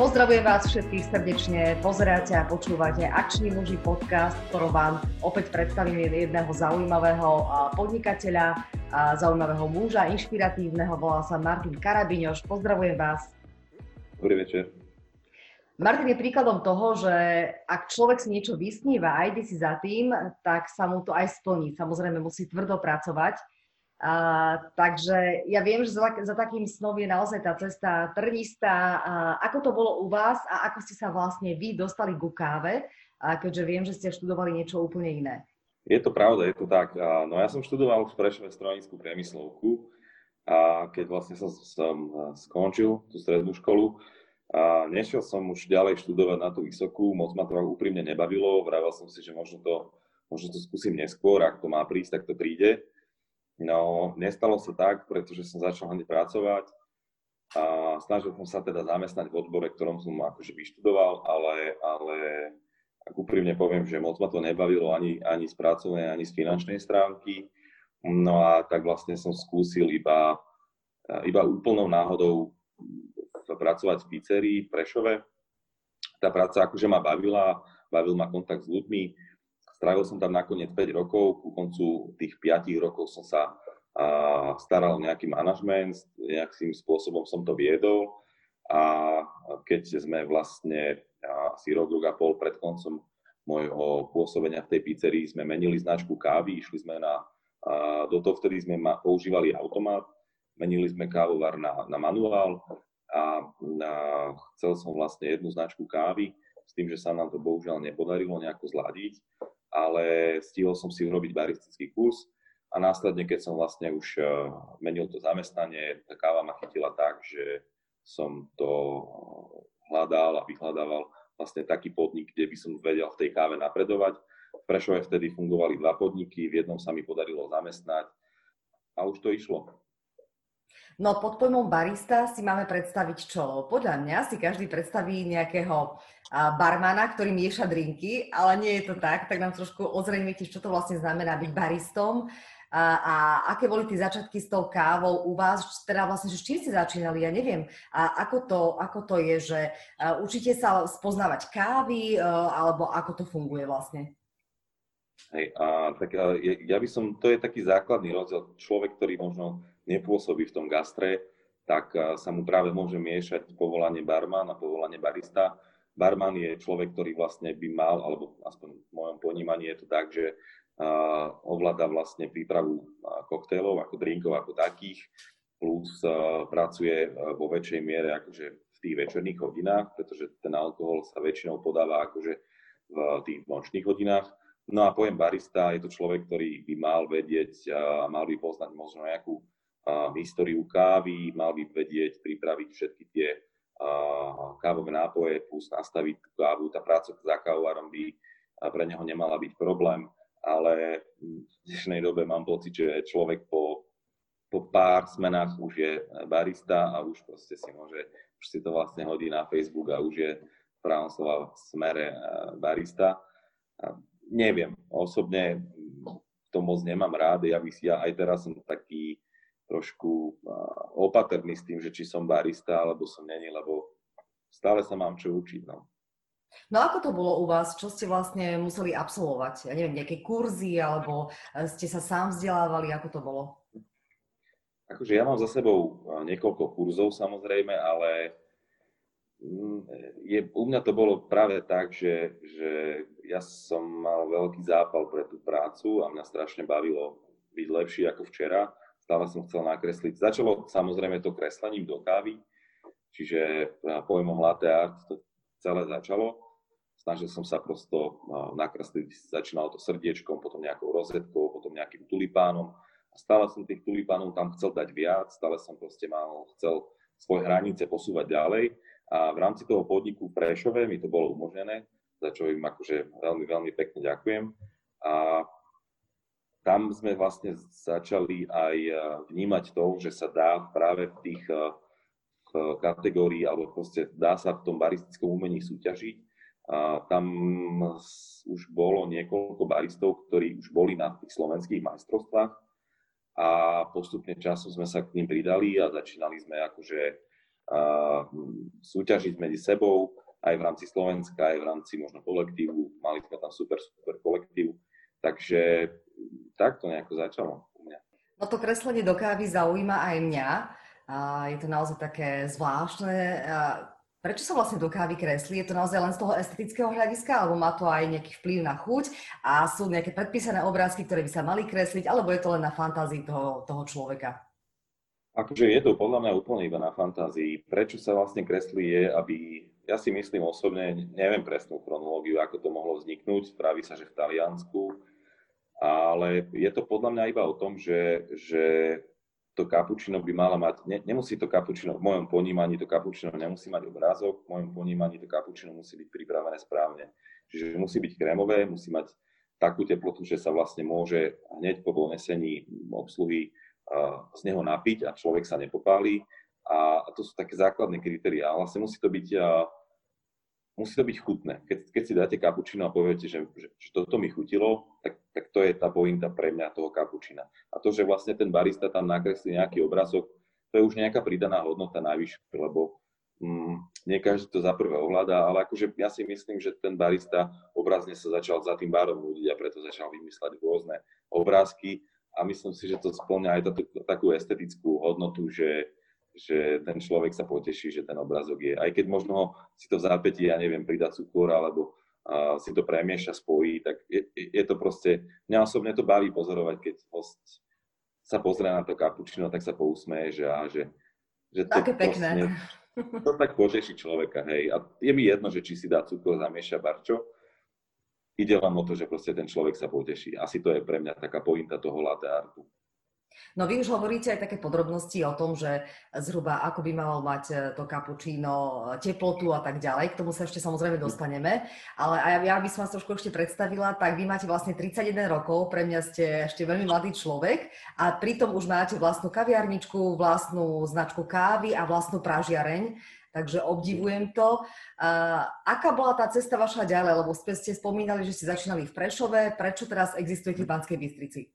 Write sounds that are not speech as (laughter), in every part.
Pozdravujem vás všetkých srdečne, pozeráte a počúvate Akční muži podcast, v ktorom vám opäť predstavím jedného zaujímavého podnikateľa, zaujímavého muža, inšpiratívneho, volá sa Martin Karabiňoš. Pozdravujem vás. Dobrý večer. Martin je príkladom toho, že ak človek si niečo vysníva a ide si za tým, tak sa mu to aj splní. Samozrejme musí tvrdo pracovať, a, takže ja viem, že za, za takým snom je naozaj tá cesta trnistá. A ako to bolo u vás a ako ste sa vlastne vy dostali ku káve, a keďže viem, že ste študovali niečo úplne iné? Je to pravda, je to tak. No ja som študoval v Prešove strojnickú priemyslovku a keď vlastne som, som skončil tú strednú školu, a nešiel som už ďalej študovať na tú vysokú, moc ma to úprimne nebavilo, vravel som si, že možno to, možno to skúsim neskôr, ak to má prísť, tak to príde. No, nestalo sa tak, pretože som začal hneď pracovať a snažil som sa teda zamestnať v odbore, ktorom som akože vyštudoval, ale, ale ak úprimne poviem, že moc ma to nebavilo ani, ani z pracovnej, ani z finančnej stránky. No a tak vlastne som skúsil iba, iba úplnou náhodou pracovať v pizzerii v Prešove. Tá práca akože ma bavila, bavil ma kontakt s ľuďmi, Strávil som tam nakoniec 5 rokov, ku koncu tých 5 rokov som sa a, staral o nejaký manažment, nejakým spôsobom som to viedol. A keď sme vlastne asi rok, rok a pol pred koncom môjho pôsobenia v tej pizzerii sme menili značku kávy, išli sme na, a, do toho vtedy sme ma, používali automat, menili sme kávovar na, na manuál a, a chcel som vlastne jednu značku kávy, s tým, že sa nám to bohužiaľ nepodarilo nejako zladiť ale stihol som si urobiť baristický kurz a následne, keď som vlastne už eh, menil to zamestnanie, tá káva ma chytila tak, že som to hľadal a vyhľadával vlastne taký podnik, kde by som vedel v tej káve napredovať. V Prešove vtedy fungovali dva podniky, v jednom sa mi podarilo zamestnať a už to išlo. No pod pojmom barista si máme predstaviť čo? Podľa mňa si každý predstaví nejakého barmana, ktorý mieša drinky, ale nie je to tak, tak nám trošku ozrejmite, čo to vlastne znamená byť baristom a, a aké boli tie začiatky s tou kávou u vás, teda vlastne, že s čím ste začínali, ja neviem. A ako to, ako to je, že učíte sa spoznávať kávy, alebo ako to funguje vlastne? Hej, a, tak a, ja by som, to je taký základný rozdiel. Človek, ktorý možno nepôsobí v tom gastre, tak sa mu práve môže miešať povolanie barman a povolanie barista. Barman je človek, ktorý vlastne by mal, alebo aspoň v mojom ponímaní je to tak, že ovláda vlastne prípravu koktélov ako drinkov ako takých, plus pracuje vo väčšej miere akože v tých večerných hodinách, pretože ten alkohol sa väčšinou podáva akože v tých nočných hodinách. No a pojem barista je to človek, ktorý by mal vedieť a mal by poznať možno nejakú históriu kávy, mal by vedieť pripraviť všetky tie kávové nápoje plus nastaviť tú kávu. Tá práca za kávovarom by pre neho nemala byť problém, ale v dnešnej dobe mám pocit, že človek po, po pár smenách už je barista a už proste si môže, už si to vlastne hodí na Facebook a už je v pravom slova smere barista. A neviem, osobne to moc nemám rád, ja, by, ja aj teraz som taký trošku opatrný s tým, že či som barista, alebo som není, lebo stále sa mám čo učiť. No. No ako to bolo u vás? Čo ste vlastne museli absolvovať? Ja neviem, nejaké kurzy, alebo e, ste sa sám vzdelávali? Ako to bolo? Akože ja mám za sebou e, niekoľko kurzov samozrejme, ale mm, je, u mňa to bolo práve tak, že, že ja som mal veľký zápal pre tú prácu a mňa strašne bavilo byť lepší ako včera stále som chcel nakresliť. Začalo samozrejme to kreslením do kávy, čiže pojmom latte art to celé začalo. Snažil som sa prosto nakresliť, začínalo to srdiečkom, potom nejakou rozetkou, potom nejakým tulipánom. A stále som tých tulipánov tam chcel dať viac, stále som proste mal, chcel svoje hranice posúvať ďalej. A v rámci toho podniku v Prešove mi to bolo umožnené, za čo im akože veľmi, veľmi pekne ďakujem. A tam sme vlastne začali aj eh, vnímať to, že sa dá práve v tých eh, v kategórii, alebo proste dá sa v tom baristickom umení súťažiť. A tam už bolo niekoľko baristov, ktorí už boli na tých slovenských majstrovstvách a postupne časom sme sa k ním pridali a začínali sme akože súťažiť medzi sebou, aj v rámci Slovenska, aj v rámci možno kolektívu. Mali sme tam super, super kolektív. Takže tak to nejako začalo u mňa. No to kreslenie do kávy zaujíma aj mňa. Je to naozaj také zvláštne. Prečo sa vlastne do kávy kreslí? Je to naozaj len z toho estetického hľadiska, alebo má to aj nejaký vplyv na chuť? A sú nejaké predpísané obrázky, ktoré by sa mali kresliť, alebo je to len na fantázii toho, toho človeka? Akože je to podľa mňa úplne iba na fantázii. Prečo sa vlastne kreslí je, aby, ja si myslím osobne, neviem presnú chronológiu, ako to mohlo vzniknúť, praví sa, že v Taliansku, ale je to podľa mňa iba o tom, že, že to kapučino by mala mať, ne, nemusí to kapučino, v mojom ponímaní to kapučino nemusí mať obrázok, v mojom ponímaní to kapučino musí byť pripravené správne. Čiže musí byť krémové, musí mať takú teplotu, že sa vlastne môže hneď po donesení obsluhy z neho napiť a človek sa nepopálí. A, to sú také základné kritériá. Vlastne musí to byť, musí to byť chutné. Keď, keď si dáte kapučino a poviete, že, že, že toto mi chutilo, tak, tak to je tá pointa pre mňa toho kapučina. A to, že vlastne ten barista tam nakreslí nejaký obrazok, to je už nejaká pridaná hodnota najvyššia, lebo mm, nie každý to za prvé ovláda, ale akože ja si myslím, že ten barista obrazne sa začal za tým barom ľudí a preto začal vymysľať rôzne obrázky a myslím si, že to splňa aj takú, takú estetickú hodnotu, že, že ten človek sa poteší, že ten obrazok je. Aj keď možno si to v zápätí, ja neviem, pridá cukor alebo a si to premieša, spojí, tak je, je to proste, mňa osobne to baví pozorovať, keď host sa pozrie na to kapučino, tak sa pousmeje, že, a, že, že to Také pekné. to tak požeší človeka, hej. A je mi jedno, že či si dá cukor, zamieša barčo, ide len o to, že proste ten človek sa poteší. Asi to je pre mňa taká pointa toho latte artu. No vy už hovoríte aj také podrobnosti o tom, že zhruba ako by malo mať e, to kapučíno, e, teplotu a tak ďalej. K tomu sa ešte samozrejme dostaneme. Ale aj ja by som vás trošku ešte predstavila, tak vy máte vlastne 31 rokov, pre mňa ste ešte veľmi mladý človek a pritom už máte vlastnú kaviarničku, vlastnú značku kávy a vlastnú pražiareň. Takže obdivujem to. Uh, aká bola tá cesta vaša ďalej? Lebo ste spomínali, že ste začínali v Prešove. Prečo teraz existujete v Banskej Bystrici?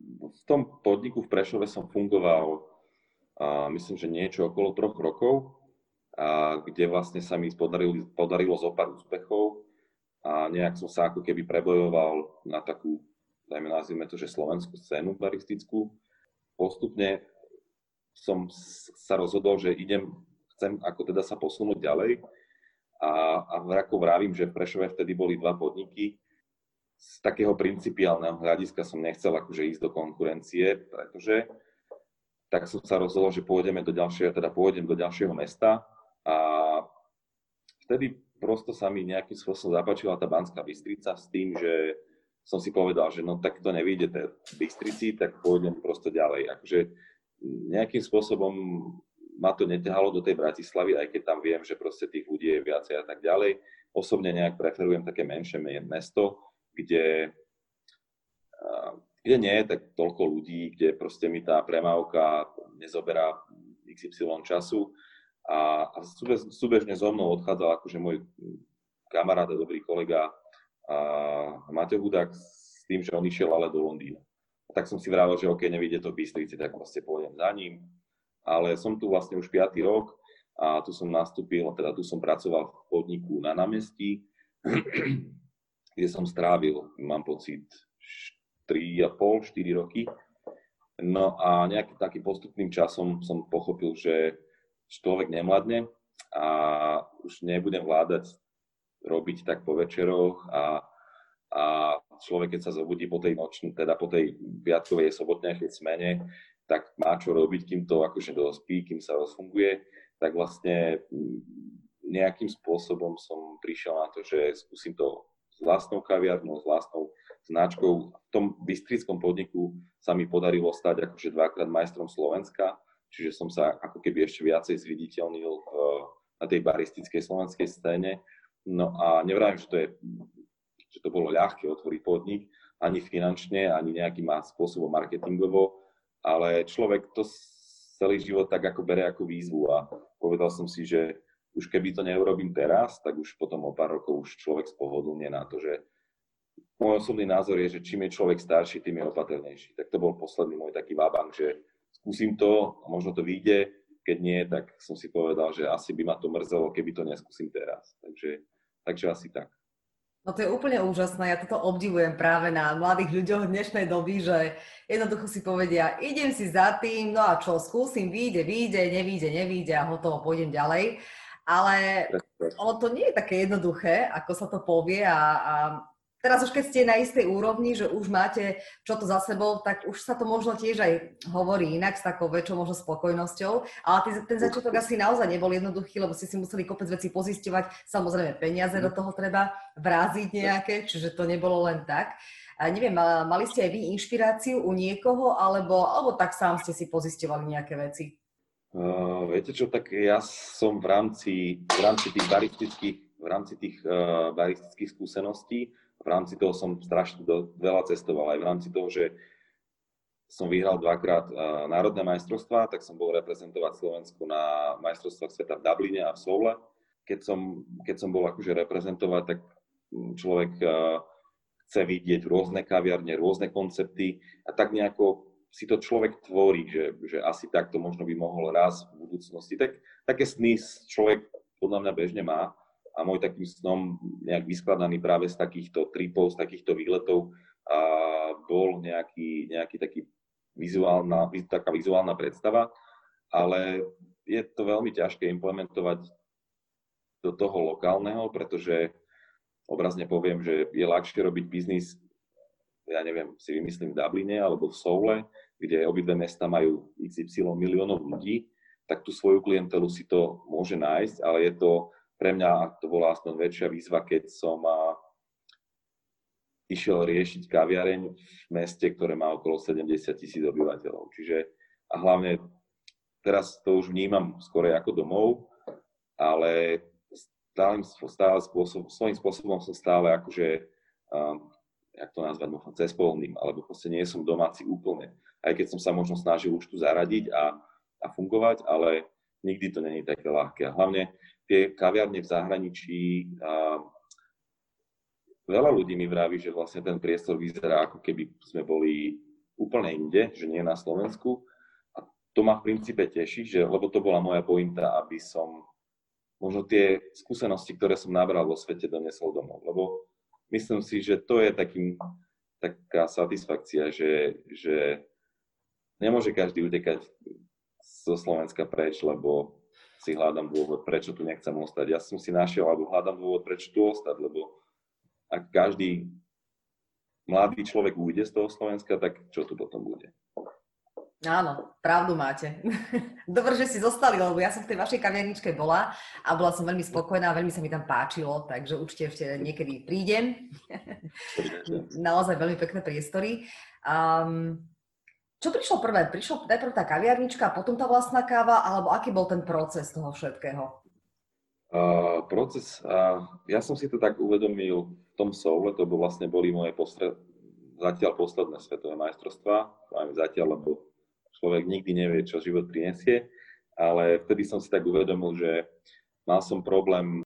V tom podniku v Prešove som fungoval, uh, myslím, že niečo okolo troch rokov, uh, kde vlastne sa mi podarilo, podarilo zo pár úspechov a nejak som sa ako keby prebojoval na takú, dajme nazvime to, že slovenskú scénu baristickú. Postupne som sa rozhodol, že idem chcem ako teda sa posunúť ďalej. A, a ako vravím, že v Prešove vtedy boli dva podniky. Z takého principiálneho hľadiska som nechcel akože ísť do konkurencie, pretože tak som sa rozhodol, že pôjdeme do ďalšieho, teda pôjdem do ďalšieho mesta a vtedy prosto sa mi nejakým spôsobom zapáčila tá Banská Bystrica s tým, že som si povedal, že no tak to nevíde v Bystrici, tak pôjdem prosto ďalej. Akože nejakým spôsobom ma to neťahalo do tej Bratislavy, aj keď tam viem, že proste tých ľudí je viacej a tak ďalej. Osobne nejak preferujem také menšie mesto, kde, kde nie je tak toľko ľudí, kde proste mi tá premávka nezoberá XY času. A, a súbež, súbežne so mnou odchádzal akože môj kamarát a dobrý kolega a Mateo Hudák s tým, že on išiel ale do Londýna. A tak som si vravel, že OK, nevidie to v Bystrici, tak proste pôjdem za ním ale som tu vlastne už 5. rok a tu som nastúpil, teda tu som pracoval v podniku na námestí, kde som strávil, mám pocit, 3,5-4 roky. No a nejakým takým postupným časom som pochopil, že človek nemladne a už nebudem vládať robiť tak po večeroch a, a človek, keď sa zobudí po tej nočnej, teda po tej piatkovej sobotnej smene, tak má čo robiť, kým to akože dospí, kým sa rozfunguje, tak vlastne nejakým spôsobom som prišiel na to, že skúsim to s vlastnou kaviarnou, s vlastnou značkou. V tom bystrickom podniku sa mi podarilo stať akože dvakrát majstrom Slovenska, čiže som sa ako keby ešte viacej zviditeľnil na tej baristickej slovenskej scéne. No a nevrajím, že to, je, že to bolo ľahké otvoriť podnik, ani finančne, ani nejakým spôsobom marketingovo, ale človek to celý život tak ako bere ako výzvu a povedal som si, že už keby to neurobím teraz, tak už potom o pár rokov už človek spohodlne na to, že môj osobný názor je, že čím je človek starší, tým je opatrnejší. Tak to bol posledný môj taký vábang, že skúsim to, a možno to vyjde, keď nie, tak som si povedal, že asi by ma to mrzelo, keby to neskúsim teraz. Takže, takže asi tak. No to je úplne úžasné, ja toto obdivujem práve na mladých ľuďoch dnešnej doby, že jednoducho si povedia, idem si za tým, no a čo, skúsim, vyjde, vyjde, nevíde, nevíde a hotovo, pôjdem ďalej. Ale ono to nie je také jednoduché, ako sa to povie a, a teraz už keď ste na istej úrovni, že už máte čo to za sebou, tak už sa to možno tiež aj hovorí inak s takou väčšou možno spokojnosťou. Ale ten, ten začiatok asi naozaj nebol jednoduchý, lebo ste si museli kopec veci pozisťovať. Samozrejme, peniaze do toho treba vráziť nejaké, čiže to nebolo len tak. A neviem, mali ste aj vy inšpiráciu u niekoho, alebo, alebo tak sám ste si pozisťovali nejaké veci? Uh, viete čo, tak ja som v rámci, v rámci tých baristických, v rámci tých uh, baristických skúseností v rámci toho som strašne do, veľa cestoval, aj v rámci toho, že som vyhral dvakrát uh, národné majstrovstvá, tak som bol reprezentovať Slovensku na majstrovstvách sveta v Dubline a v Soule. Keď som, keď som bol akože reprezentovať, tak človek uh, chce vidieť rôzne kaviarne, rôzne koncepty a tak nejako si to človek tvorí, že, že asi takto možno by mohol raz v budúcnosti. Tak, také sny človek podľa mňa bežne má a môj takým snom nejak vyskladaný práve z takýchto tripov, z takýchto výletov a bol nejaký, nejaký taký vizuálna, taká vizuálna predstava, ale je to veľmi ťažké implementovať do toho lokálneho, pretože obrazne poviem, že je ľahšie robiť biznis, ja neviem, si vymyslím v Dubline alebo v Soule, kde obidve mesta majú XY miliónov ľudí, tak tú svoju klientelu si to môže nájsť, ale je to pre mňa to bola aspoň väčšia výzva, keď som a, išiel riešiť kaviareň v meste, ktoré má okolo 70 tisíc obyvateľov. Čiže a hlavne teraz to už vnímam skôr ako domov, ale stále, stále spôsob, svojím spôsobom som stále akože, um, jak to nazvať, možno cespolným, alebo proste nie som domáci úplne. Aj keď som sa možno snažil už tu zaradiť a, a fungovať, ale nikdy to není také ľahké. A hlavne tie kaviarne v zahraničí, a veľa ľudí mi vraví, že vlastne ten priestor vyzerá ako keby sme boli úplne inde, že nie na Slovensku. A to ma v princípe teší, že, lebo to bola moja pointa, aby som možno tie skúsenosti, ktoré som nabral vo svete, donesol domov. Lebo myslím si, že to je takým, taká satisfakcia, že, že nemôže každý utekať zo Slovenska preč, lebo si hľadám dôvod, prečo tu nechcem ostať. Ja som si našiel, alebo hľadám dôvod, prečo tu ostať, lebo ak každý mladý človek ujde z toho Slovenska, tak čo tu potom bude? Áno, pravdu máte. (laughs) Dobre, že si zostali, lebo ja som v tej vašej kaviarničke bola a bola som veľmi spokojná, veľmi sa mi tam páčilo, takže určite ešte niekedy prídem. (laughs) Naozaj veľmi pekné priestory. Um, čo prišlo prvé? Prišlo najprv tá kaviarnička, potom tá vlastná káva, alebo aký bol ten proces toho všetkého? Uh, proces, uh, ja som si to tak uvedomil v tom soule, to bol, vlastne boli moje postre, zatiaľ posledné svetové majstrovstvá, aj zatiaľ, lebo človek nikdy nevie, čo život prinesie, ale vtedy som si tak uvedomil, že mal som problém,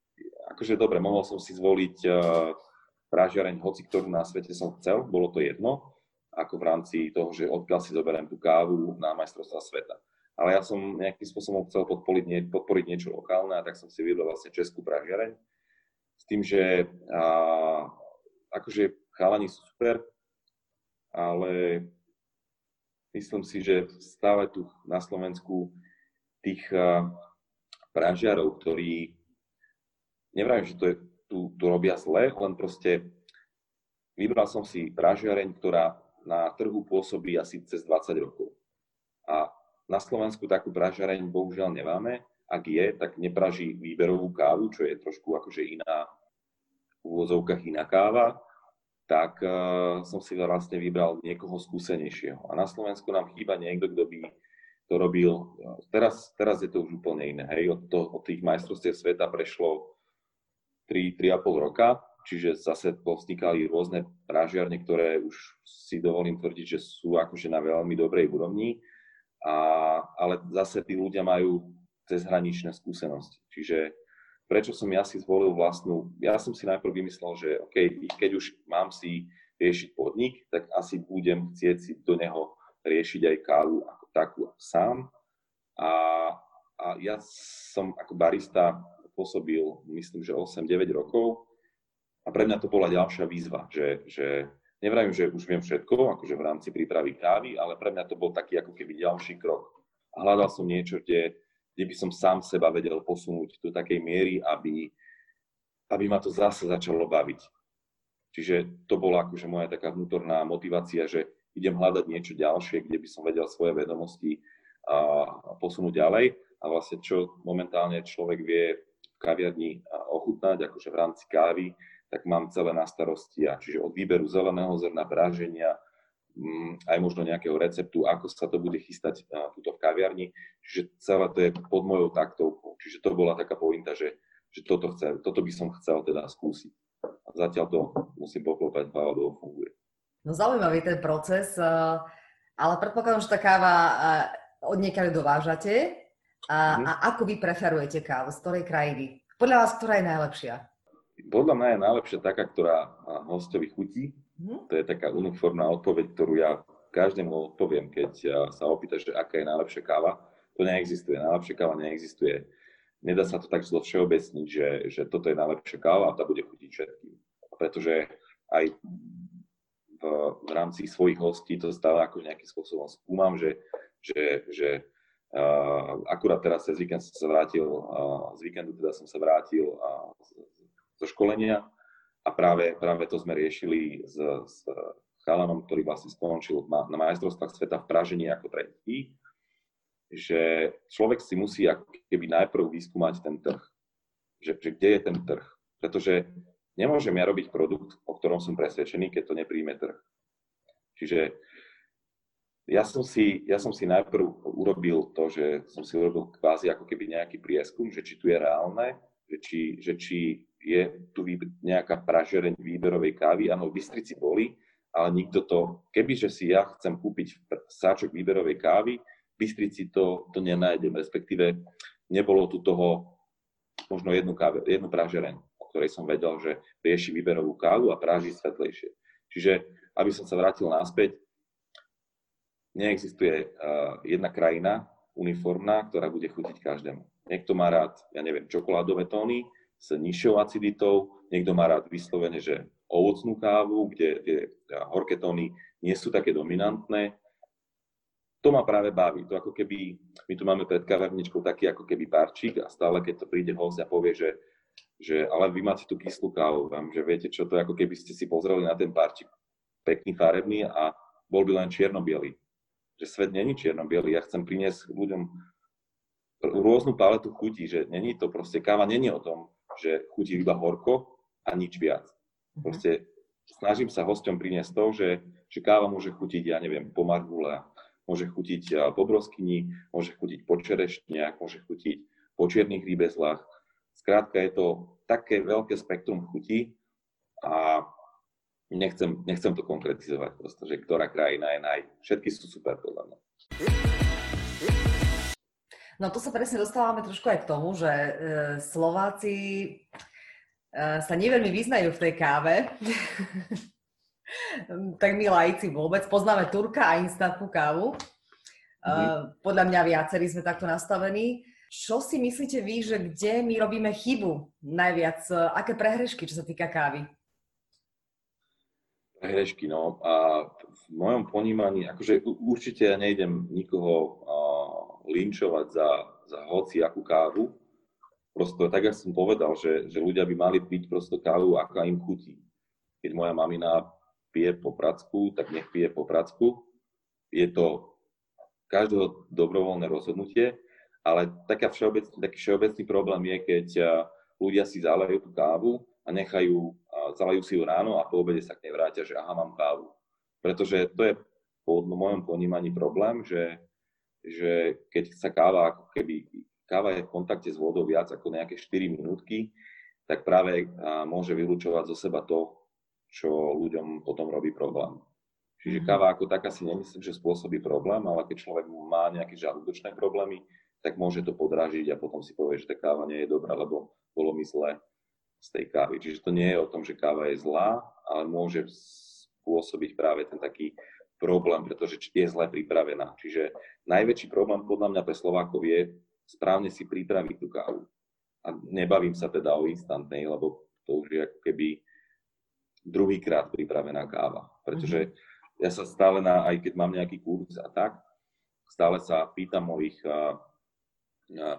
akože dobre, mohol som si zvoliť uh, pražiareň hoci ktorú na svete som chcel, bolo to jedno, ako v rámci toho, že odkiaľ si zoberiem tú kávu na majstrovstva sveta. Ale ja som nejakým spôsobom chcel podporiť, nie, podporiť niečo lokálne a tak som si vybral vlastne Českú pražiareň. S tým, že a, akože chalani sú super, ale myslím si, že stále tu na Slovensku tých a, pražiarov, ktorí nevravím, že to je, tu, tu robia zle, len proste vybral som si pražiareň, ktorá na trhu pôsobí asi cez 20 rokov. A na Slovensku takú pražareň bohužiaľ nemáme. Ak je, tak nepraží výberovú kávu, čo je trošku akože iná, v úvozovkách iná káva, tak uh, som si vlastne vybral niekoho skúsenejšieho. A na Slovensku nám chýba niekto, kto by to robil. Teraz, teraz je to už úplne iné. Hej. Od, to, od tých majstrovstiev sveta prešlo 3-3,5 roka čiže zase povznikali rôzne pražiarne, ktoré už si dovolím tvrdiť, že sú akože na veľmi dobrej úrovni, a, ale zase tí ľudia majú cezhraničné skúsenosti. Čiže prečo som ja si zvolil vlastnú, ja som si najprv vymyslel, že OK, keď už mám si riešiť podnik, tak asi budem chcieť si do neho riešiť aj kávu ako takú sám. A, a ja som ako barista pôsobil, myslím, že 8-9 rokov a pre mňa to bola ďalšia výzva, že, že nevrajím, že už viem všetko, akože v rámci prípravy kávy, ale pre mňa to bol taký ako keby ďalší krok. A hľadal som niečo, kde, kde by som sám seba vedel posunúť do takej miery, aby, aby ma to zase začalo baviť. Čiže to bola akože moja taká vnútorná motivácia, že idem hľadať niečo ďalšie, kde by som vedel svoje vedomosti a posunúť ďalej. A vlastne čo momentálne človek vie v kaviarni ochutnať, akože v rámci kávy, tak mám celé na starosti. A čiže od výberu zeleného zrna, bráženia, aj možno nejakého receptu, ako sa to bude chystať tuto v kaviarni. Čiže celé to je pod mojou taktovkou. Čiže to bola taká pointa, že, že toto, chce, toto by som chcel teda skúsiť. A zatiaľ to musím poklopať, lebo funguje. No zaujímavý ten proces, ale predpokladám, že tá káva od niekaľ dovážate. A, mm. a ako vy preferujete kávu? Z ktorej krajiny? Podľa vás, ktorá je najlepšia? Podľa mňa je najlepšia taká, ktorá hostovi chutí. Mm. To je taká uniformná odpoveď, ktorú ja každému odpoviem, keď sa opýta, že aká je najlepšia káva. To neexistuje. Najlepšia káva neexistuje. Nedá sa to tak zlo všeobecniť, že, že toto je najlepšia káva a tá bude chutiť všetkým. Pretože aj v, v rámci svojich hostí to stále ako nejakým spôsobom skúmam, že, že, že uh, akurát teraz cez víkend som sa vrátil, uh, z víkendu teda som sa vrátil uh, zo školenia a práve, práve to sme riešili s, s chalanom, ktorý vlastne skončil na majstrovstvách sveta v Pražení ako tretí, že človek si musí ako keby najprv vyskúmať ten trh. Že, že kde je ten trh. Pretože Nemôžem ja robiť produkt, o ktorom som presvedčený, keď to nepríjme trh. Čiže ja som, si, ja som si najprv urobil to, že som si urobil kvázi ako keby nejaký prieskum, že či tu je reálne, že či, že či je tu nejaká pražereň výberovej kávy. Áno, v Bystrici boli, ale nikto to, kebyže si ja chcem kúpiť sáčok výberovej kávy, v Bystrici to, to nenájdem, respektíve nebolo tu toho možno jednu, káve, jednu pražereň ktorej som vedel, že rieši výberovú kávu a práži svetlejšie. Čiže, aby som sa vrátil naspäť, neexistuje uh, jedna krajina uniformná, ktorá bude chutiť každému. Niekto má rád, ja neviem, čokoládové tóny s nižšou aciditou, niekto má rád vyslovene, že ovocnú kávu, kde tie horké tóny nie sú také dominantné. To ma práve baví. To ako keby, my tu máme pred kávárničkou taký ako keby barčík a stále, keď to príde host a povie, že že ale vy máte tú kyslú kávu, vám, že viete, čo to je, ako keby ste si pozreli na ten párčik pekný, farebný a bol by len čierno-biely. Že svet není čierno-biely, ja chcem priniesť ľuďom rôznu paletu chutí, že není to proste, káva není o tom, že chutí iba horko a nič viac. Mhm. Proste snažím sa hosťom priniesť to, že, že káva môže chutiť, ja neviem, po margule, môže chutiť po broskyni, môže chutiť po čerešniach, môže chutiť po čiernych rýbezlách, Skrátka je to také veľké spektrum chutí a nechcem, nechcem to konkretizovať prosto, že ktorá krajina je naj... Všetky sú super podľa mňa. No to sa presne dostávame trošku aj k tomu, že e, Slováci e, sa neveľmi vyznajú v tej káve. (laughs) tak my lajci vôbec. Poznáme Turka a instantnú kávu. Mm-hmm. Podľa mňa viacerí sme takto nastavení. Čo si myslíte vy, že kde my robíme chybu najviac? Aké prehrešky, čo sa týka kávy? Prehrešky, no. A v mojom ponímaní, akože určite ja nejdem nikoho uh, linčovať za, za hoci akú kávu. Prosto tak, ako som povedal, že, že ľudia by mali piť prosto kávu, aká im chutí. Keď moja mamina pije po pracku, tak nech pije po pracku. Je to každého dobrovoľné rozhodnutie ale taká všeobec, taký všeobecný problém je, keď ľudia si zalejú tú kávu a nechajú, zalejú si ju ráno a po obede sa k nej vrátia, že aha, mám kávu. Pretože to je po mojom ponímaní problém, že, že keď sa káva, ako keby káva je v kontakte s vodou viac ako nejaké 4 minútky, tak práve môže vylúčovať zo seba to, čo ľuďom potom robí problém. Čiže mhm. káva ako taká si nemyslím, že spôsobí problém, ale keď človek má nejaké žalúdočné problémy, tak môže to podražiť a potom si povie, že tá káva nie je dobrá, lebo bolo mi zle z tej kávy. Čiže to nie je o tom, že káva je zlá, ale môže spôsobiť práve ten taký problém, pretože je zle pripravená. Čiže najväčší problém podľa mňa pre Slovákov je správne si pripraviť tú kávu. A nebavím sa teda o instantnej, lebo to už je ako keby druhýkrát pripravená káva. Pretože mm-hmm. ja sa stále, na, aj keď mám nejaký kurz a tak, stále sa pýtam mojich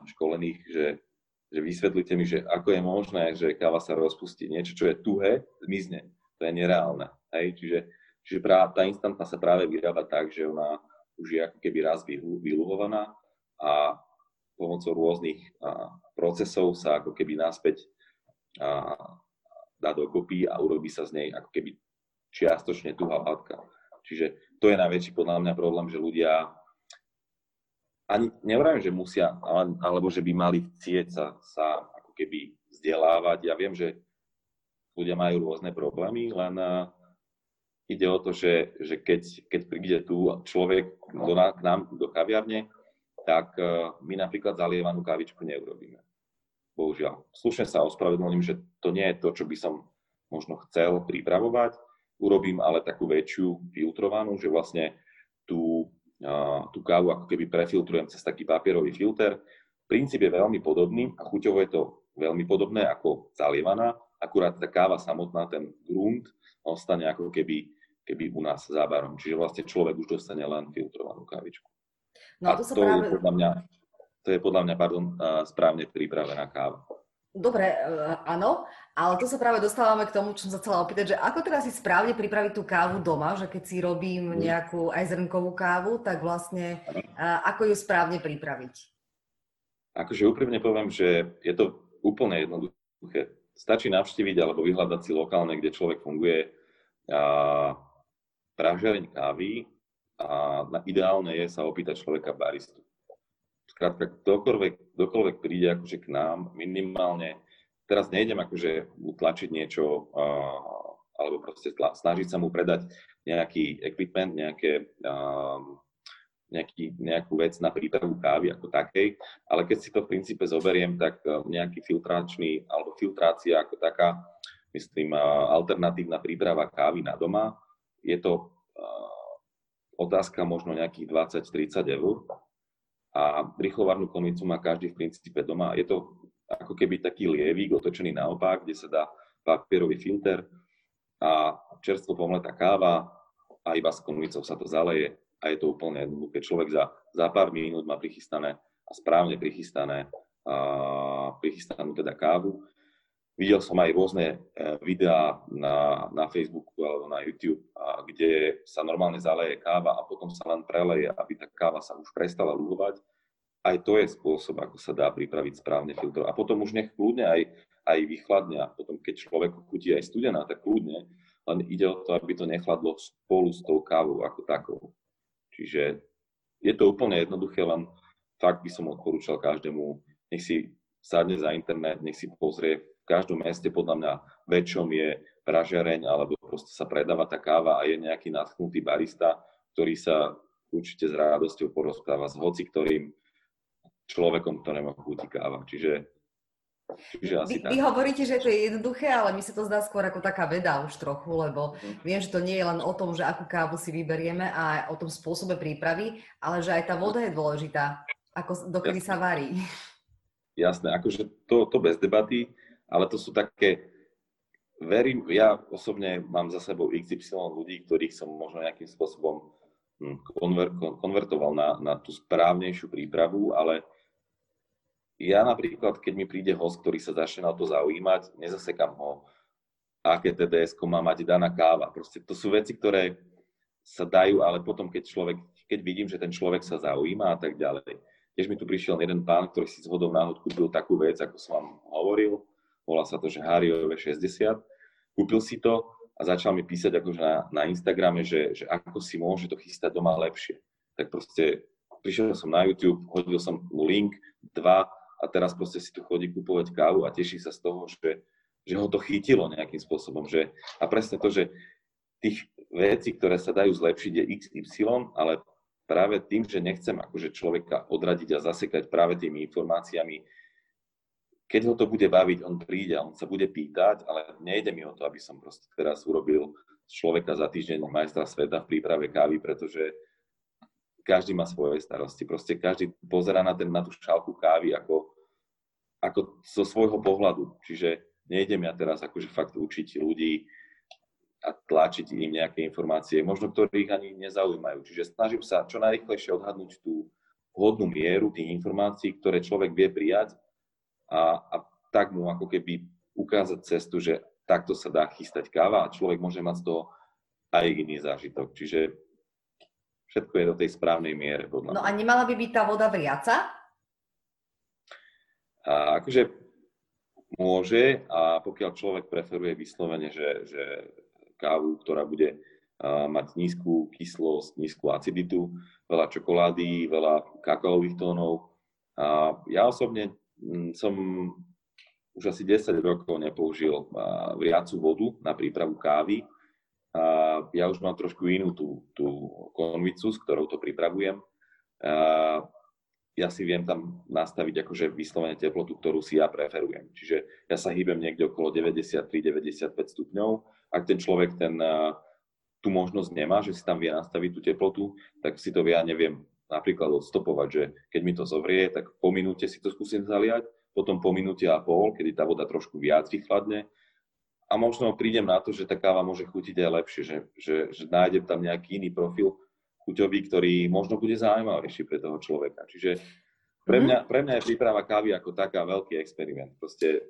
školených, že, že vysvetlite mi, že ako je možné, že káva sa rozpustí. Niečo, čo je tuhé, zmizne. To je nereálne. Hej? Čiže, čiže prá, tá instantná sa práve vyrába tak, že ona už je ako keby raz vyluhovaná a pomocou rôznych a, procesov sa ako keby naspäť a, dá dokopy a urobí sa z nej ako keby čiastočne tuhá látka. Čiže to je najväčší podľa mňa problém, že ľudia ani nevravím, že musia, alebo že by mali chcieť sa, sa ako keby vzdelávať. Ja viem, že ľudia majú rôzne problémy, len ide o to, že, že keď, keď príde tu človek do, k nám do kaviarne, tak my napríklad zalievanú kávičku neurobíme. Bohužiaľ. Slušne sa ospravedlním, že to nie je to, čo by som možno chcel pripravovať. Urobím ale takú väčšiu filtrovanú, že vlastne tú tú kávu ako keby prefiltrujem cez taký papierový filter. Princíp je veľmi podobný a chuťovo je to veľmi podobné ako zalievaná, akurát tá káva samotná, ten grunt, ostane ako keby, keby u nás zábarom. Čiže vlastne človek už dostane len filtrovanú kávičku. No, a to, to práve... je podľa mňa, to je podľa mňa pardon, správne pripravená káva. Dobre, eh, áno, ale to sa práve dostávame k tomu, čo som sa chcela opýtať, že ako teda si správne pripraviť tú kávu doma, že keď si robím mm. nejakú aj zrnkovú kávu, tak vlastne eh, ako ju správne pripraviť? Akože úprimne poviem, že je to úplne jednoduché. Stačí navštíviť alebo vyhľadať si lokálne, kde človek funguje a pražereň kávy a ideálne je sa opýtať človeka baristu. Skrátka, kdokoľvek, kdokoľvek príde akože k nám, minimálne, teraz nejdem akože tlačiť niečo, uh, alebo proste tla, snažiť sa mu predať nejaký equipment, nejaké, uh, nejaký, nejakú vec na prípravu kávy ako takej, ale keď si to v princípe zoberiem, tak nejaký filtračný, alebo filtrácia ako taká, myslím, alternatívna príprava kávy na doma, je to otázka možno nejakých 20-30 eur, a rýchlovarnú konicu má každý v princípe doma. Je to ako keby taký lievik otočený naopak, kde sa dá papierový filter a čerstvo pomletá káva a iba s konvicou sa to zaleje a je to úplne jednoduché. Človek za, za pár minút má prichystané a správne prichystané a prichystanú teda kávu. Videl som aj rôzne e, videá na, na Facebooku alebo na YouTube, kde sa normálne zaleje káva a potom sa len preleje, aby tá káva sa už prestala luhovať. Aj to je spôsob, ako sa dá pripraviť správne filtr. A potom už nech kľudne aj, aj vychladne. A potom, keď človek chutí aj studená, tak kľudne. Len ide o to, aby to nechladlo spolu s tou kávou ako takou. Čiže je to úplne jednoduché, len fakt by som odporúčal každému, nech si sadne za internet, nech si pozrie každom meste podľa mňa väčšom je pražiareň alebo proste sa predáva tá káva a je nejaký nadchnutý barista, ktorý sa určite s radosťou porozpráva s hoci ktorým človekom, ktorému chutí káva. Čiže Čiže asi vy, vy hovoríte, že to je jednoduché, ale mi sa to zdá skôr ako taká veda už trochu, lebo mhm. viem, že to nie je len o tom, že akú kávu si vyberieme a o tom spôsobe prípravy, ale že aj tá voda je dôležitá, ako dokedy Jasne. sa varí. Jasné, akože to, to bez debaty ale to sú také, verím, ja osobne mám za sebou XY ľudí, ktorých som možno nejakým spôsobom hm, konver, konvertoval na, na tú správnejšiu prípravu, ale ja napríklad, keď mi príde host, ktorý sa začne na to zaujímať, nezasekam ho, aké TDS má mať daná káva. Proste to sú veci, ktoré sa dajú, ale potom, keď človek, keď vidím, že ten človek sa zaujíma a tak ďalej. Tiež mi tu prišiel jeden pán, ktorý si z hodou náhod kúpil takú vec, ako som vám hovoril, volá sa to, že Hariové 60. Kúpil si to a začal mi písať akože na, na Instagrame, že, že ako si môže to chystať doma lepšie. Tak proste prišiel som na YouTube, hodil som mu link, dva a teraz proste si tu chodí kupovať kávu a teší sa z toho, že, že ho to chytilo nejakým spôsobom. Že, a presne to, že tých vecí, ktoré sa dajú zlepšiť je XY, ale práve tým, že nechcem akože človeka odradiť a zasekať práve tými informáciami, keď ho to bude baviť, on príde on sa bude pýtať, ale nejde mi o to, aby som proste teraz urobil človeka za týždeň majstra sveta v príprave kávy, pretože každý má svoje starosti. Proste každý pozera na, ten, na tú šálku kávy ako, ako zo svojho pohľadu. Čiže nejdem ja teraz akože fakt učiť ľudí a tlačiť im nejaké informácie, možno ktorých ani nezaujímajú. Čiže snažím sa čo najrychlejšie odhadnúť tú vhodnú mieru tých informácií, ktoré človek vie prijať a, a tak mu ako keby ukázať cestu, že takto sa dá chystať káva a človek môže mať z toho aj iný zážitok. Čiže všetko je do tej správnej miere. Podľa no a nemala by byť tá voda vriaca? A akože môže a pokiaľ človek preferuje vyslovene, že, že kávu, ktorá bude mať nízku kyslosť, nízku aciditu, veľa čokolády, veľa kakaových tónov. A ja osobne som už asi 10 rokov nepoužil vriacu vodu na prípravu kávy. Ja už mám trošku inú tú, tú konvicu, s ktorou to pripravujem. Ja si viem tam nastaviť akože vyslovene teplotu, ktorú si ja preferujem. Čiže ja sa hýbem niekde okolo 93-95 stupňov. Ak ten človek ten, tú možnosť nemá, že si tam vie nastaviť tú teplotu, tak si to ja neviem, napríklad odstopovať, že keď mi to zovrie, tak po minúte si to skúsim zaliať potom po minúte a pol, kedy tá voda trošku viac vychladne a možno prídem na to, že tá káva môže chutiť aj lepšie, že, že, že nájdem tam nejaký iný profil chuťový, ktorý možno bude zaujímavejší pre toho človeka. Čiže pre mhm. mňa, pre mňa je príprava kávy ako taká veľký experiment. Proste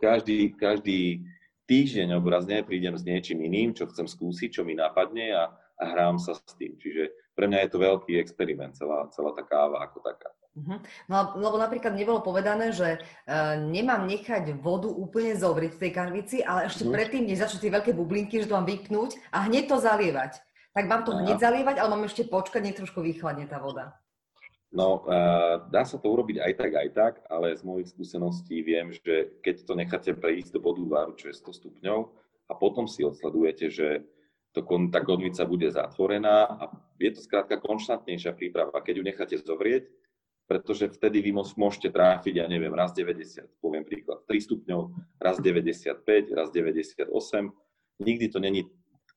každý, každý týždeň obrazne prídem s niečím iným, čo chcem skúsiť, čo mi napadne a, a hrám sa s tým. Čiže pre mňa je to veľký experiment, celá, celá tá káva ako taká. Uh-huh. No lebo napríklad nebolo povedané, že uh, nemám nechať vodu úplne zovrieť v tej kanvici, ale ešte uh-huh. predtým, než začnú tie veľké bublinky, že to mám vypnúť a hneď to zalievať. Tak mám to uh-huh. hneď zalievať, ale mám ešte počkať, nech trošku vychladne tá voda. No, uh, dá sa to urobiť aj tak, aj tak, ale z mojich skúseností viem, že keď to necháte prejsť do bodu varu, čo je 100 stupňov, a potom si odsledujete, že to, tá konvica bude zatvorená a je to skrátka konštantnejšia príprava. Keď ju necháte zovrieť, pretože vtedy vy môžete tráfiť, ja neviem, raz 90, poviem príklad, 3 stupňov, raz 95, raz 98. Nikdy to není,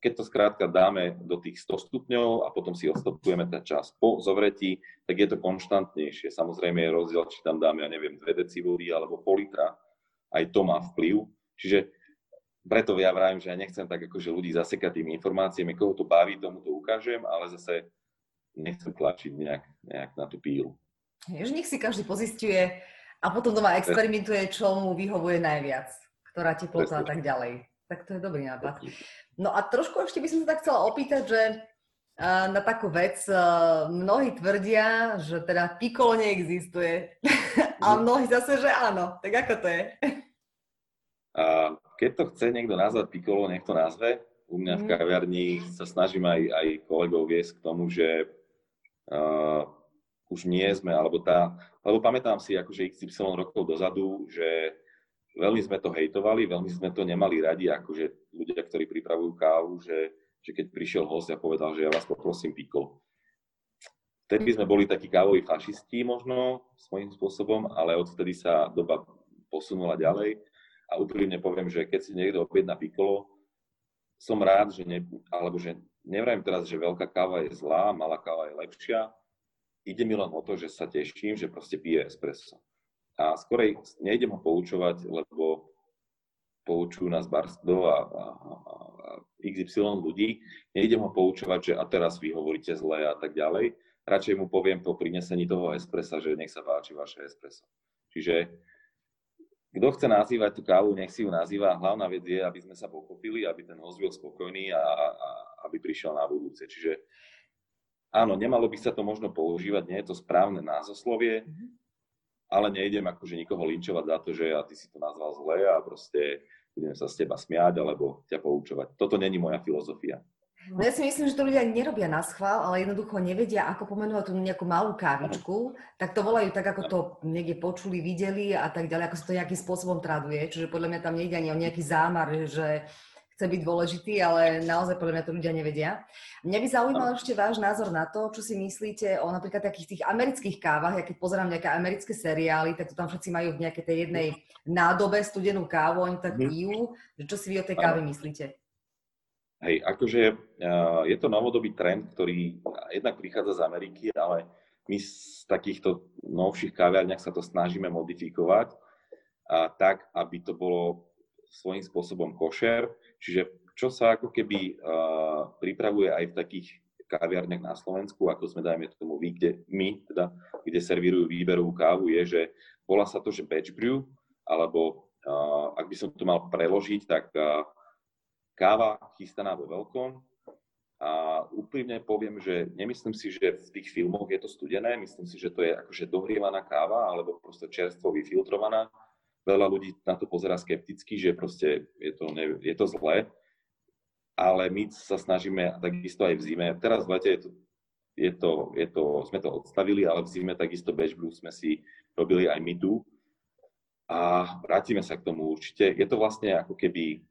keď to skrátka dáme do tých 100 stupňov a potom si odstupujeme ten čas po zovretí, tak je to konštantnejšie. Samozrejme je rozdiel, či tam dáme, ja neviem, 2 deci alebo pol litra. Aj to má vplyv. Čiže preto ja vravím, že ja nechcem tak akože ľudí zasekať tými informáciami, koho to baví, tomu to ukážem, ale zase nechcem tlačiť nejak, nejak na tú pílu. Že nech si každý pozistuje a potom doma experimentuje, čo mu vyhovuje najviac, ktorá teplota a tak ďalej. Tak to je dobrý nápad. No a trošku ešte by som sa tak chcela opýtať, že na takú vec mnohí tvrdia, že teda pikolo neexistuje (laughs) a mhm. mnohí zase, že áno. Tak ako to je? Keď to chce niekto nazvať pikolo, nech to nazve. U mňa v mhm. kaviarni sa snažím aj, aj kolegov viesť k tomu, že uh, už nie sme, alebo tá, lebo pamätám si akože XY rokov dozadu, že veľmi sme to hejtovali, veľmi sme to nemali radi, akože ľudia, ktorí pripravujú kávu, že, že keď prišiel host a povedal, že ja vás poprosím pikol. Vtedy sme boli takí kávoví fašisti možno svojím spôsobom, ale odvtedy sa doba posunula ďalej a úprimne poviem, že keď si niekto objedná pikolo, som rád, že ne, alebo že nevrajím teraz, že veľká káva je zlá, malá káva je lepšia, ide mi len o to, že sa teším, že proste pije espresso. A skorej nejdem ho poučovať, lebo poučujú nás Barsto a, a, a XY ľudí. Nejdem ho poučovať, že a teraz vy hovoríte zle a tak ďalej. Radšej mu poviem po prinesení toho espressa, že nech sa páči vaše espresso. Čiže kto chce nazývať tú kávu, nech si ju nazýva. Hlavná vec je, aby sme sa pochopili, aby ten host byl spokojný a, a aby prišiel na budúce. Čiže áno, nemalo by sa to možno používať, nie je to správne názoslovie, mm-hmm. ale nejdem akože nikoho linčovať za to, že ja ty si to nazval zle a proste budem sa z teba smiať alebo ťa poučovať. Toto není moja filozofia. No ja si myslím, že to ľudia nerobia na schvál, ale jednoducho nevedia, ako pomenovať tú nejakú malú kávičku, tak to volajú tak, ako to niekde počuli, videli a tak ďalej, ako sa to nejakým spôsobom traduje. Čiže podľa mňa tam nejde ani o nejaký zámar, že chce byť dôležitý, ale naozaj podľa mňa to ľudia nevedia. Mňa by zaujímal ešte váš názor na to, čo si myslíte o napríklad takých tých amerických kávach. Ja keď pozerám nejaké americké seriály, tak to tam všetci majú v nejakej tej jednej nádobe studenú kávu, oni tak mhm. pijú. Čo si vy o tej káve myslíte? Hej, akože uh, je to novodobý trend, ktorý jednak prichádza z Ameriky, ale my z takýchto novších kaviarniach sa to snažíme modifikovať a tak, aby to bolo svojím spôsobom košer. Čiže čo sa ako keby uh, pripravuje aj v takých kaviarniach na Slovensku, ako sme dajme tomu vy, kde, my, teda, kde servírujú výberovú kávu, je, že volá sa to, že batch brew, alebo uh, ak by som to mal preložiť, tak káva chystaná vo veľkom. A úprimne poviem, že nemyslím si, že v tých filmoch je to studené, myslím si, že to je akože dohrievaná káva alebo proste čerstvo vyfiltrovaná. Veľa ľudí na to pozera skepticky, že proste je to, ne, je to zlé, ale my sa snažíme takisto aj v zime. Teraz v lete je to, je to, je to, sme to odstavili, ale v zime takisto brew sme si robili aj my tu. A vrátime sa k tomu určite. Je to vlastne ako keby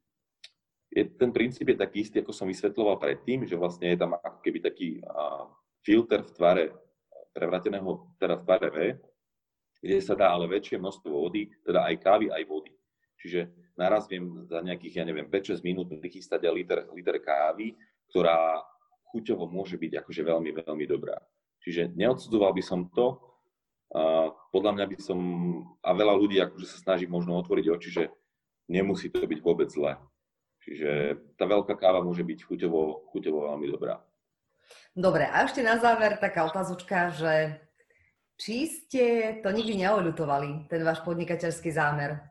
je, ten princíp je taký istý, ako som vysvetloval predtým, že vlastne je tam ako keby taký uh, filter v tvare prevrateného, teda v tvare V, kde sa dá ale väčšie množstvo vody, teda aj kávy, aj vody. Čiže naraz viem za nejakých, ja neviem, 5-6 minút prichystať aj liter, liter kávy, ktorá chuťovo môže byť akože veľmi, veľmi dobrá. Čiže neodsudzoval by som to. Uh, podľa mňa by som, a veľa ľudí akože sa snaží možno otvoriť oči, že nemusí to byť vôbec zlé. Čiže tá veľká káva môže byť chuťovo, chuťovo veľmi dobrá. Dobre, a ešte na záver taká otázočka, že či ste to nikdy neoľutovali, ten váš podnikateľský zámer?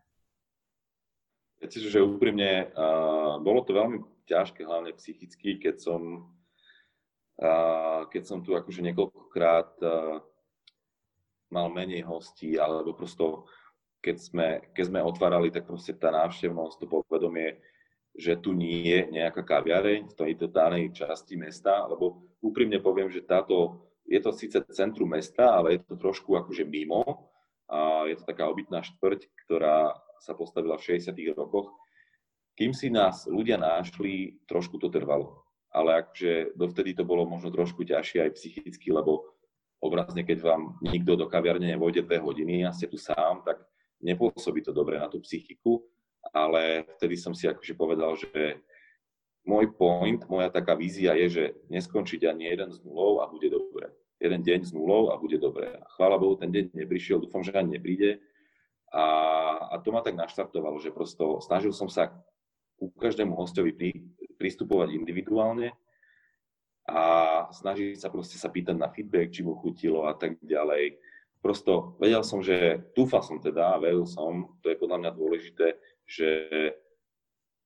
Viete, že úprimne, uh, bolo to veľmi ťažké, hlavne psychicky, keď som, uh, keď som tu akože niekoľkokrát uh, mal menej hostí, alebo prosto keď sme, keď sme otvárali, tak proste tá návštevnosť, to povedomie že tu nie je nejaká kaviareň v tejto danej časti mesta, lebo úprimne poviem, že táto, je to síce centrum mesta, ale je to trošku akože mimo a je to taká obytná štvrť, ktorá sa postavila v 60. rokoch. Kým si nás ľudia našli, trošku to trvalo. Ale akože dovtedy to bolo možno trošku ťažšie aj psychicky, lebo obrazne, keď vám nikto do kaviarne nevojde dve hodiny a ste tu sám, tak nepôsobí to dobre na tú psychiku ale vtedy som si akože povedal, že môj point, moja taká vízia je, že neskončiť ani jeden z nulou a bude dobre. Jeden deň z nulou a bude dobre. Chvála Bohu, ten deň neprišiel, dúfam, že ani nepríde. A, a to ma tak naštartovalo, že prosto snažil som sa ku každému hostovi pri, pristupovať individuálne a snažiť sa proste sa pýtať na feedback, či mu chutilo a tak ďalej. Prosto vedel som, že dúfal som teda, veril som, to je podľa mňa dôležité, že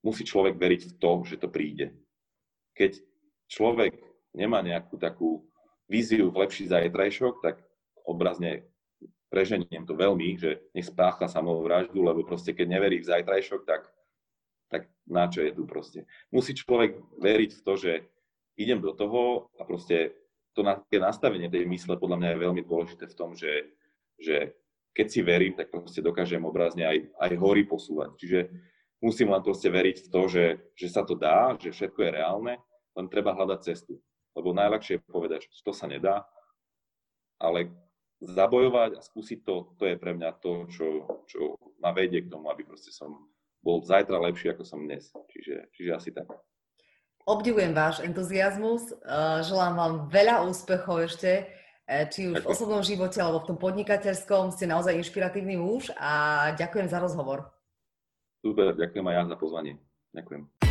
musí človek veriť v to, že to príde. Keď človek nemá nejakú takú víziu v lepší zajtrajšok, tak obrazne preženiem to veľmi, že nech spácha samovraždu, lebo proste keď neverí v zajtrajšok, tak, tak na čo je tu proste. Musí človek veriť v to, že idem do toho a proste to nastavenie tej mysle podľa mňa je veľmi dôležité v tom, že, že keď si verím, tak proste dokážem obrazne aj, aj hory posúvať. Čiže musím len proste veriť v to, že, že sa to dá, že všetko je reálne, len treba hľadať cestu. Lebo najľahšie je povedať, že to sa nedá, ale zabojovať a skúsiť to, to je pre mňa to, čo, čo ma vedie k tomu, aby proste som bol zajtra lepší, ako som dnes. Čiže, čiže asi tak. Obdivujem váš entuziasmus, želám vám veľa úspechov ešte či už v osobnom živote alebo v tom podnikateľskom. Ste naozaj inšpiratívny muž a ďakujem za rozhovor. Super, ďakujem aj ja za pozvanie. Ďakujem.